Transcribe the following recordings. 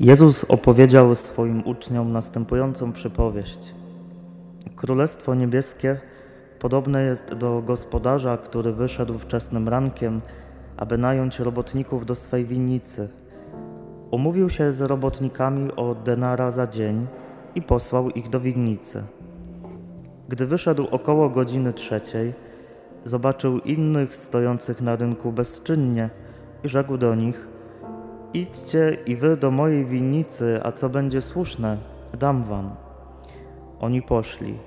Jezus opowiedział swoim uczniom następującą przypowieść. Królestwo niebieskie podobne jest do gospodarza, który wyszedł wczesnym rankiem, aby nająć robotników do swej winnicy. Umówił się z robotnikami o denara za dzień i posłał ich do winnicy. Gdy wyszedł około godziny trzeciej, zobaczył innych stojących na rynku bezczynnie i rzekł do nich – Idźcie i wy do mojej winnicy, a co będzie słuszne, dam wam. Oni poszli.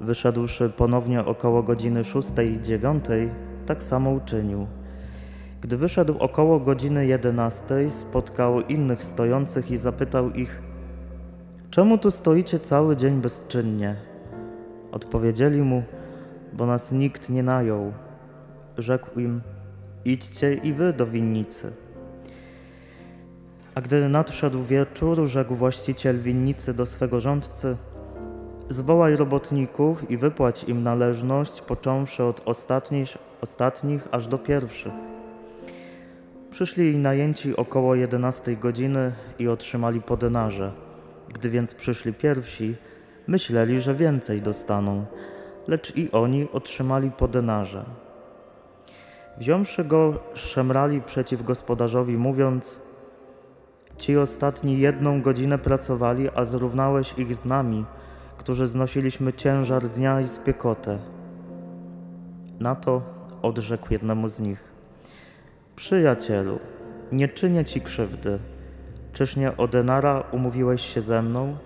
Wyszedłszy ponownie około godziny szóstej i dziewiątej, tak samo uczynił. Gdy wyszedł około godziny jedenastej, spotkał innych stojących i zapytał ich, czemu tu stoicie cały dzień bezczynnie? Odpowiedzieli mu, bo nas nikt nie najął. Rzekł im, idźcie i wy do winnicy. A gdy nadszedł wieczór, rzekł właściciel winnicy do swego rządcy: Zwołaj robotników i wypłać im należność, począwszy od ostatnich, ostatnich aż do pierwszych. Przyszli najęci około jedenastej godziny i otrzymali po denarze. Gdy więc przyszli pierwsi, myśleli, że więcej dostaną, lecz i oni otrzymali po denarze. Wziąwszy go, szemrali przeciw gospodarzowi, mówiąc: Ci ostatni jedną godzinę pracowali, a zrównałeś ich z nami, którzy znosiliśmy ciężar dnia i spiekotę. Na to odrzekł jednemu z nich. Przyjacielu, nie czynię ci krzywdy. Czyż nie o denara umówiłeś się ze mną?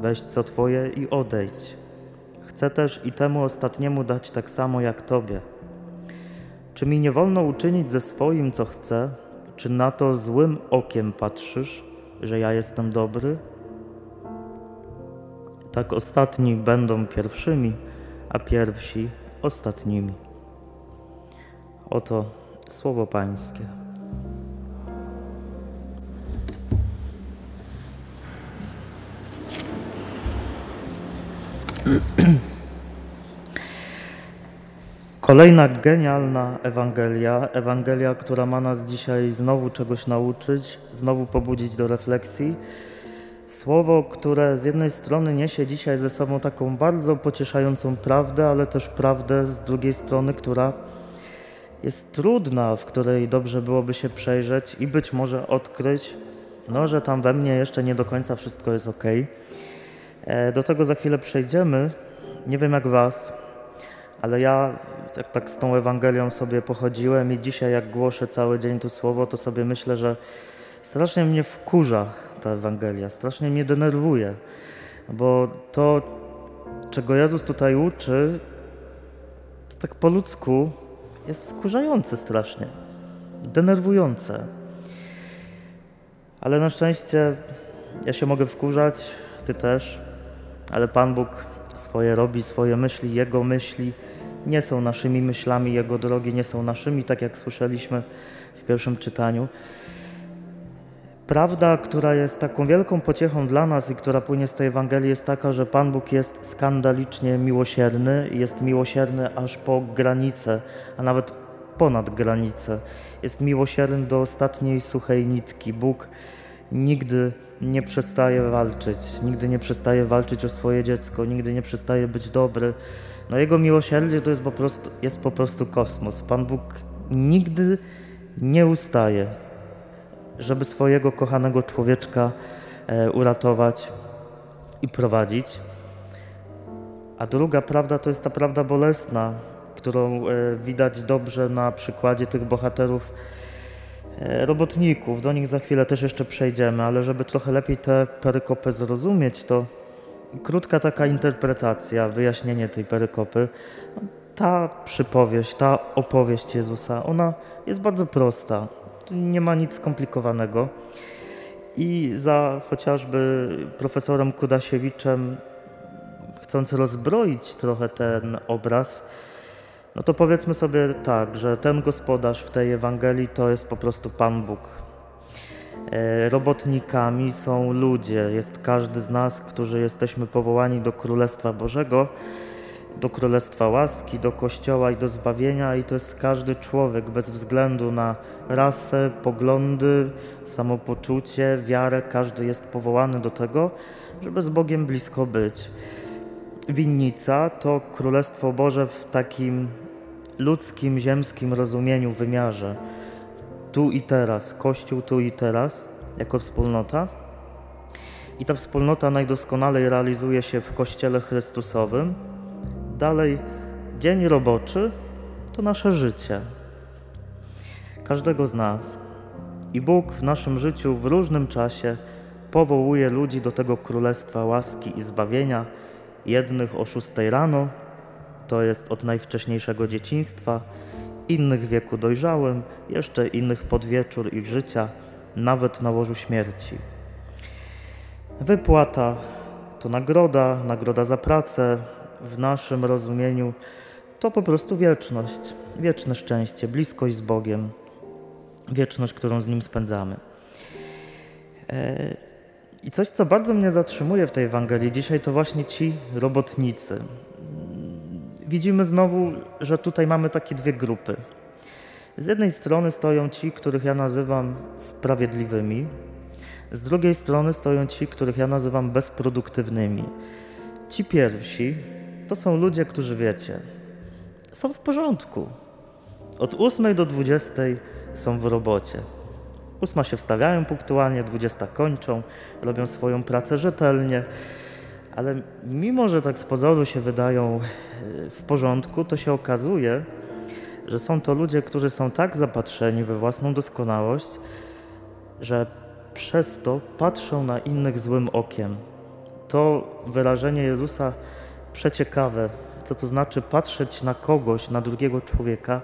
Weź co twoje i odejdź. Chcę też i temu ostatniemu dać tak samo jak tobie. Czy mi nie wolno uczynić ze swoim, co chcę, czy na to złym okiem patrzysz, że ja jestem dobry? Tak ostatni będą pierwszymi, a pierwsi ostatnimi. Oto słowo Pańskie. Kolejna genialna Ewangelia, Ewangelia, która ma nas dzisiaj znowu czegoś nauczyć, znowu pobudzić do refleksji. Słowo, które z jednej strony niesie dzisiaj ze sobą taką bardzo pocieszającą prawdę, ale też prawdę z drugiej strony, która jest trudna, w której dobrze byłoby się przejrzeć i być może odkryć, no, że tam we mnie jeszcze nie do końca wszystko jest ok. E, do tego za chwilę przejdziemy. Nie wiem jak Was, ale ja jak tak z tą Ewangelią sobie pochodziłem i dzisiaj jak głoszę cały dzień to słowo, to sobie myślę, że strasznie mnie wkurza ta Ewangelia, strasznie mnie denerwuje, bo to, czego Jezus tutaj uczy, to tak po ludzku jest wkurzające strasznie, denerwujące. Ale na szczęście ja się mogę wkurzać, ty też, ale Pan Bóg swoje robi, swoje myśli, Jego myśli nie są naszymi myślami, Jego drogi nie są naszymi, tak jak słyszeliśmy w pierwszym czytaniu. Prawda, która jest taką wielką pociechą dla nas i która płynie z tej Ewangelii, jest taka, że Pan Bóg jest skandalicznie miłosierny jest miłosierny aż po granicę, a nawet ponad granicę. Jest miłosierny do ostatniej suchej nitki. Bóg nigdy nie przestaje walczyć, nigdy nie przestaje walczyć o swoje dziecko, nigdy nie przestaje być dobry. No Jego miłosierdzie to jest po prostu, jest po prostu kosmos. Pan Bóg nigdy nie ustaje, żeby swojego kochanego człowieczka e, uratować i prowadzić. A druga prawda to jest ta prawda bolesna, którą e, widać dobrze na przykładzie tych bohaterów e, robotników. Do nich za chwilę też jeszcze przejdziemy, ale żeby trochę lepiej tę perykopę zrozumieć, to krótka taka interpretacja, wyjaśnienie tej perykopy. Ta przypowieść, ta opowieść Jezusa, ona jest bardzo prosta. Nie ma nic skomplikowanego. I za chociażby profesorem Kudasiewiczem, chcąc rozbroić trochę ten obraz, no to powiedzmy sobie tak, że ten gospodarz w tej Ewangelii to jest po prostu Pan Bóg. E, robotnikami są ludzie, jest każdy z nas, którzy jesteśmy powołani do Królestwa Bożego. do Królestwa Łaski, do Kościoła i do zbawienia, i to jest każdy człowiek bez względu na rasę, poglądy, samopoczucie, wiarę. Każdy jest powołany do tego, żeby z Bogiem blisko być. Winnica to Królestwo Boże w takim ludzkim, ziemskim rozumieniu, wymiarze. Tu i teraz, Kościół tu i teraz, jako wspólnota. I ta wspólnota najdoskonalej realizuje się w Kościele Chrystusowym. Dalej, dzień roboczy to nasze życie. Każdego z nas. I Bóg w naszym życiu w różnym czasie powołuje ludzi do tego królestwa łaski i zbawienia. Jednych o 6 rano, to jest od najwcześniejszego dzieciństwa, innych wieku dojrzałym, jeszcze innych pod wieczór ich życia, nawet na łożu śmierci. Wypłata to nagroda, nagroda za pracę. W naszym rozumieniu to po prostu wieczność, wieczne szczęście, bliskość z Bogiem, wieczność, którą z Nim spędzamy. E, I coś, co bardzo mnie zatrzymuje w tej Ewangelii dzisiaj, to właśnie ci robotnicy. Widzimy znowu, że tutaj mamy takie dwie grupy. Z jednej strony stoją ci, których ja nazywam sprawiedliwymi, z drugiej strony stoją ci, których ja nazywam bezproduktywnymi. Ci pierwsi to są ludzie, którzy wiecie, są w porządku. Od 8 do 20 są w robocie. Ósma się wstawiają punktualnie, 20 kończą, robią swoją pracę rzetelnie, ale mimo, że tak z pozoru się wydają e, w porządku, to się okazuje, że są to ludzie, którzy są tak zapatrzeni we własną doskonałość, że przez to patrzą na innych złym okiem. To wyrażenie Jezusa przeciekawe, co to znaczy patrzeć na kogoś, na drugiego człowieka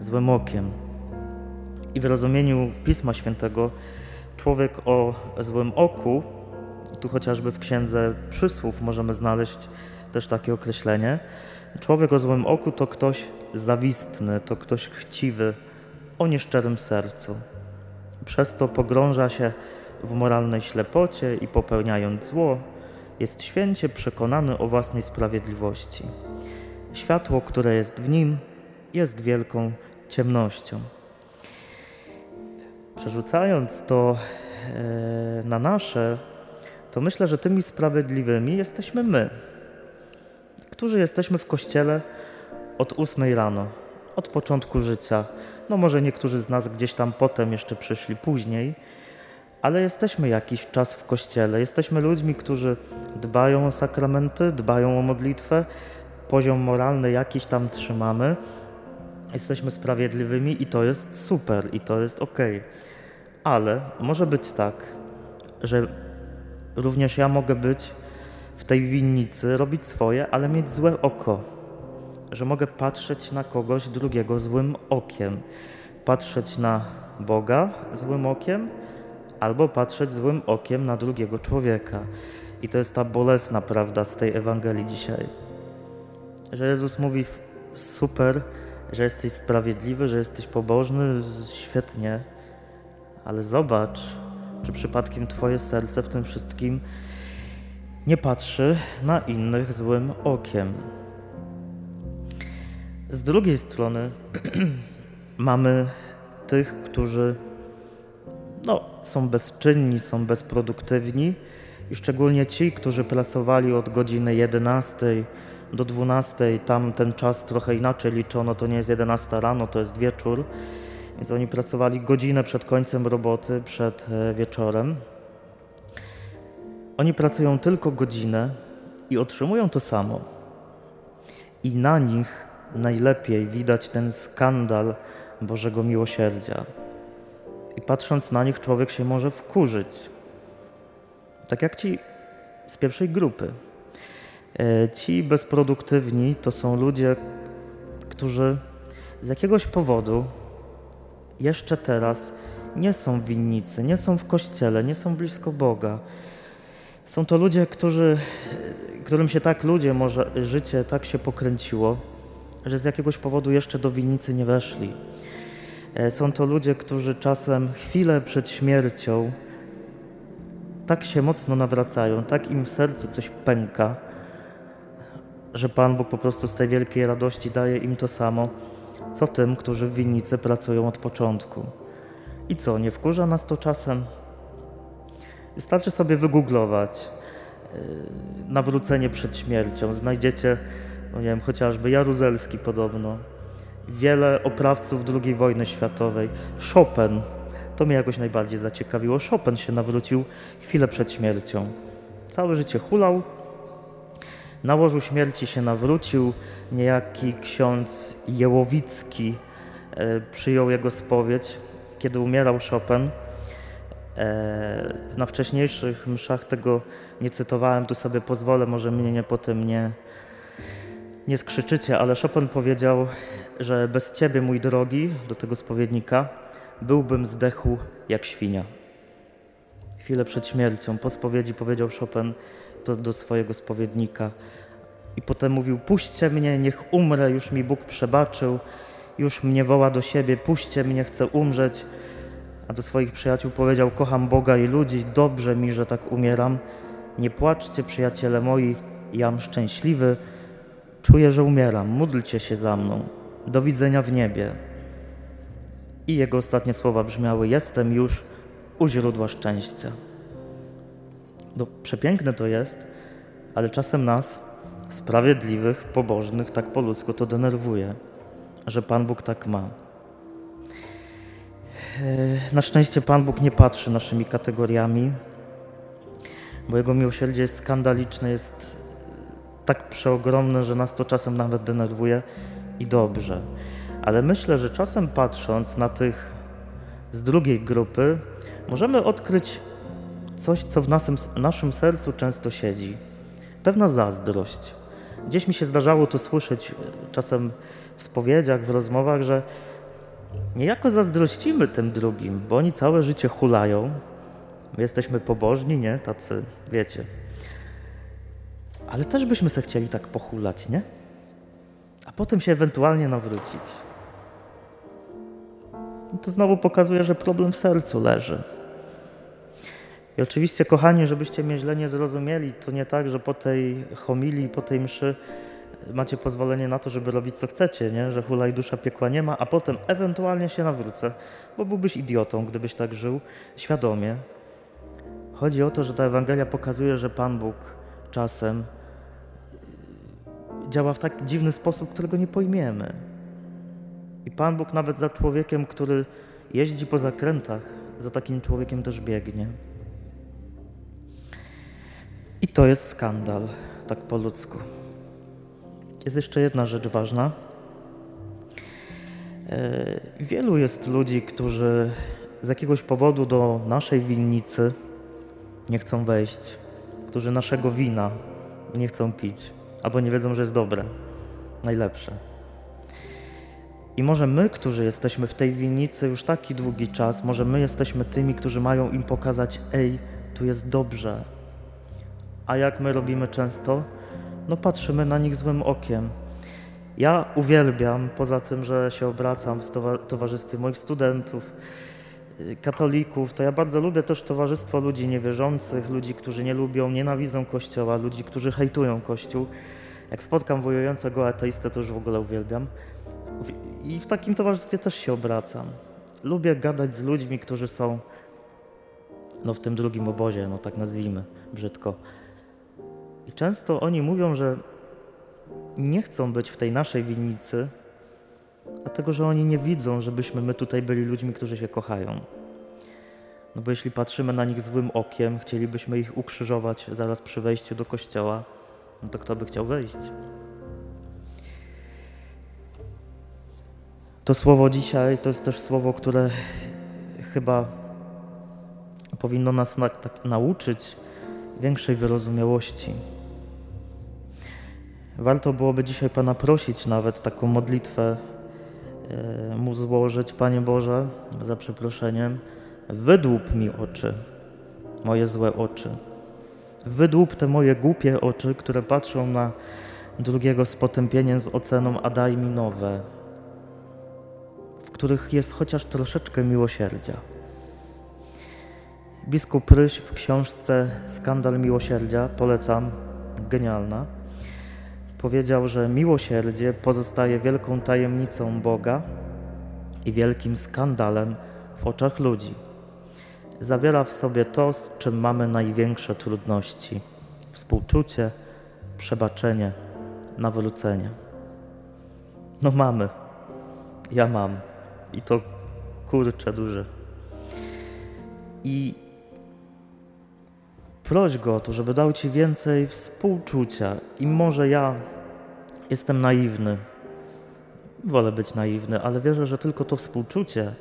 złym okiem. I w rozumieniu Pisma Świętego człowiek o złym oku, tu chociażby w księdze przysłów możemy znaleźć też takie określenie, człowiek o złym oku to ktoś zawistny, to ktoś chciwy, o nieszczerym sercu. Przez to pogrąża się w moralnej ślepocie i popełniając zło, jest święcie przekonany o własnej sprawiedliwości. Światło, które jest w nim, jest wielką ciemnością. Przerzucając to e, na nasze, to myślę, że tymi sprawiedliwymi jesteśmy my, którzy jesteśmy w kościele od ósmej rano, od początku życia no może niektórzy z nas gdzieś tam potem jeszcze przyszli później, ale jesteśmy jakiś czas w kościele. Jesteśmy ludźmi, którzy dbają o sakramenty, dbają o modlitwę, poziom moralny jakiś tam trzymamy. Jesteśmy sprawiedliwymi i to jest super, i to jest ok. Ale może być tak, że również ja mogę być w tej winnicy, robić swoje, ale mieć złe oko że mogę patrzeć na kogoś drugiego złym okiem. Patrzeć na Boga złym okiem, albo patrzeć złym okiem na drugiego człowieka. I to jest ta bolesna prawda z tej Ewangelii dzisiaj. Że Jezus mówi super, że jesteś sprawiedliwy, że jesteś pobożny, świetnie, ale zobacz, czy przypadkiem Twoje serce w tym wszystkim nie patrzy na innych złym okiem. Z drugiej strony mamy tych, którzy no, są bezczynni, są bezproduktywni i szczególnie ci, którzy pracowali od godziny 11 do 12, tam ten czas trochę inaczej liczono, to nie jest 11 rano, to jest wieczór, więc oni pracowali godzinę przed końcem roboty, przed e, wieczorem. Oni pracują tylko godzinę i otrzymują to samo. I na nich najlepiej widać ten skandal Bożego miłosierdzia. I patrząc na nich, człowiek się może wkurzyć. Tak jak ci z pierwszej grupy. E, ci bezproduktywni to są ludzie, którzy z jakiegoś powodu jeszcze teraz nie są w winnicy, nie są w kościele, nie są blisko Boga. Są to ludzie, którzy, którym się tak ludzie, może życie tak się pokręciło, że z jakiegoś powodu jeszcze do winnicy nie weszli. E, są to ludzie, którzy czasem chwilę przed śmiercią tak się mocno nawracają, tak im w sercu coś pęka, że Pan Bóg po prostu z tej wielkiej radości daje im to samo, co tym, którzy w winnicy pracują od początku. I co, nie wkurza nas to czasem? Wystarczy sobie wygooglować yy, nawrócenie przed śmiercią. Znajdziecie, no nie wiem, chociażby Jaruzelski podobno, wiele oprawców II wojny światowej, Chopin. To mnie jakoś najbardziej zaciekawiło. Chopin się nawrócił chwilę przed śmiercią. Całe życie hulał, na łożu śmierci się nawrócił. Niejaki ksiądz Jełowicki e, przyjął jego spowiedź, kiedy umierał Chopin. E, na wcześniejszych mszach tego nie cytowałem, tu sobie pozwolę, może mnie nie potem nie, nie skrzyczycie, ale Chopin powiedział, że bez ciebie, mój drogi, do tego spowiednika, byłbym zdechł jak świnia. Chwilę przed śmiercią, po spowiedzi powiedział Chopin to do swojego spowiednika. I potem mówił: Puśćcie mnie, niech umrę, już mi Bóg przebaczył, już mnie woła do siebie, puśćcie mnie, chcę umrzeć. A do swoich przyjaciół powiedział: Kocham Boga i ludzi, dobrze mi, że tak umieram. Nie płaczcie, przyjaciele moi, jam szczęśliwy, czuję, że umieram, módlcie się za mną. Do widzenia w niebie. I jego ostatnie słowa brzmiały: Jestem już u źródła szczęścia. No, przepiękne to jest, ale czasem nas, sprawiedliwych, pobożnych, tak po ludzku to denerwuje, że Pan Bóg tak ma. E, na szczęście Pan Bóg nie patrzy naszymi kategoriami, bo Jego miłosierdzie jest skandaliczne, jest tak przeogromne, że nas to czasem nawet denerwuje i dobrze. Ale myślę, że czasem patrząc na tych z drugiej grupy, możemy odkryć coś, co w naszym, naszym sercu często siedzi. Pewna zazdrość. Gdzieś mi się zdarzało to słyszeć czasem w spowiedziach, w rozmowach, że niejako zazdrościmy tym drugim, bo oni całe życie hulają. My jesteśmy pobożni, nie? Tacy, wiecie. Ale też byśmy se chcieli tak pochulać, nie? A potem się ewentualnie nawrócić. No to znowu pokazuje, że problem w sercu leży. I oczywiście, kochani, żebyście mnie źle nie zrozumieli, to nie tak, że po tej homilii, po tej mszy macie pozwolenie na to, żeby robić co chcecie, nie? że hulaj dusza piekła nie ma, a potem ewentualnie się nawrócę, bo byłbyś idiotą, gdybyś tak żył świadomie. Chodzi o to, że ta Ewangelia pokazuje, że Pan Bóg czasem działa w tak dziwny sposób, którego nie pojmiemy. I Pan Bóg nawet za człowiekiem, który jeździ po zakrętach, za takim człowiekiem też biegnie. I to jest skandal, tak po ludzku. Jest jeszcze jedna rzecz ważna. E, wielu jest ludzi, którzy z jakiegoś powodu do naszej winnicy nie chcą wejść, którzy naszego wina nie chcą pić, albo nie wiedzą, że jest dobre, najlepsze. I może my, którzy jesteśmy w tej winnicy już taki długi czas, może my jesteśmy tymi, którzy mają im pokazać: Ej, tu jest dobrze, a jak my robimy często? No patrzymy na nich złym okiem. Ja uwielbiam, poza tym, że się obracam w towarzystwie moich studentów, y, katolików, to ja bardzo lubię też towarzystwo ludzi niewierzących, ludzi, którzy nie lubią, nienawidzą Kościoła, ludzi, którzy hejtują Kościół. Jak spotkam wojującego ateistę, to już w ogóle uwielbiam. I w takim towarzystwie też się obracam. Lubię gadać z ludźmi, którzy są no, w tym drugim obozie, no tak nazwijmy brzydko i często oni mówią, że nie chcą być w tej naszej winnicy, dlatego że oni nie widzą, żebyśmy my tutaj byli ludźmi, którzy się kochają. No bo jeśli patrzymy na nich złym okiem, chcielibyśmy ich ukrzyżować zaraz przy wejściu do kościoła, no to kto by chciał wejść? To słowo dzisiaj to jest też słowo, które chyba powinno nas na, tak nauczyć większej wyrozumiałości. Warto byłoby dzisiaj Pana prosić nawet taką modlitwę e, mu złożyć. Panie Boże, za przeproszeniem, wydłup mi oczy, moje złe oczy. Wydłup te moje głupie oczy, które patrzą na drugiego z potępieniem, z oceną, a daj mi nowe, w których jest chociaż troszeczkę miłosierdzia. Biskup Ryś w książce Skandal Miłosierdzia, polecam, genialna powiedział, że miłosierdzie pozostaje wielką tajemnicą Boga i wielkim skandalem w oczach ludzi. Zawiera w sobie to, z czym mamy największe trudności: współczucie, przebaczenie, nawrócenie. No mamy. Ja mam. I to kurczę duże. I proś go o to, żeby dał ci więcej współczucia. I może ja jestem naiwny. Wolę być naiwny, ale wierzę, że tylko to współczucie,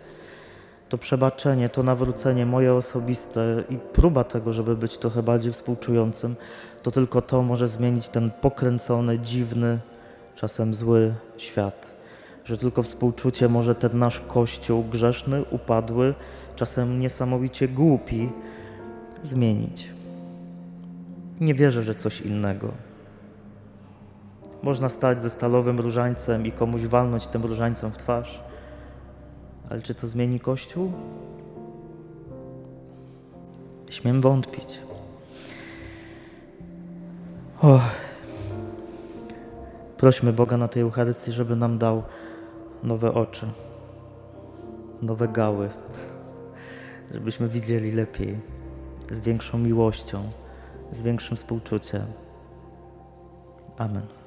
to przebaczenie, to nawrócenie moje osobiste i próba tego, żeby być trochę bardziej współczującym, to tylko to może zmienić ten pokręcony, dziwny, czasem zły świat. Że tylko współczucie może ten nasz kościół grzeszny, upadły, czasem niesamowicie głupi zmienić. Nie wierzę, że coś innego. Można stać ze stalowym różańcem i komuś walnąć tym różańcem w twarz. Ale czy to zmieni Kościół? Śmiem wątpić. Och. Prośmy Boga na tej Eucharystii, żeby nam dał nowe oczy, nowe gały, żebyśmy widzieli lepiej, z większą miłością, z większym współczuciem. Amen.